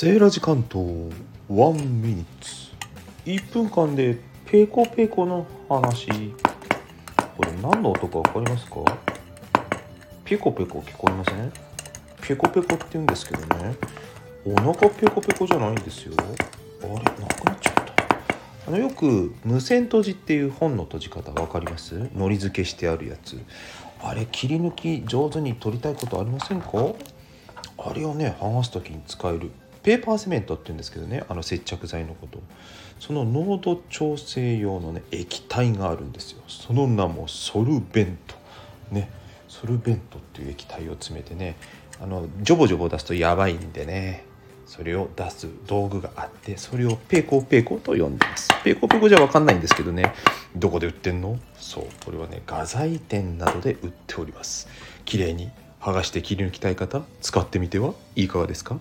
セーラジ関東ワンミニッツ。1分間でペコペコの話。これ何の音か分かりますか？ペコペコ聞こえません？ペコペコって言うんですけどね。お腹ペコペコじゃないんですよ。あれなくなっちゃった。あのよく無線閉じっていう本の閉じ方分かります？のり付けしてあるやつ。あれ切り抜き上手に取りたいことありませんか？あれをね剥がす時に使える。ペーパーセメントって言うんですけどねあの接着剤のこと。その濃度調整用のね液体があるんですよ。その名もソルベント。ね。ソルベントっていう液体を詰めてねあのジョボジョボ出すとやばいんでねそれを出す道具があってそれをペコペコと呼んでます。ペコペコじゃ分かんないんですけどねどこで売ってんの？そう。これはね画材店などで売っております。綺麗に剥がして切り抜きたい方使ってみてはいかがですか？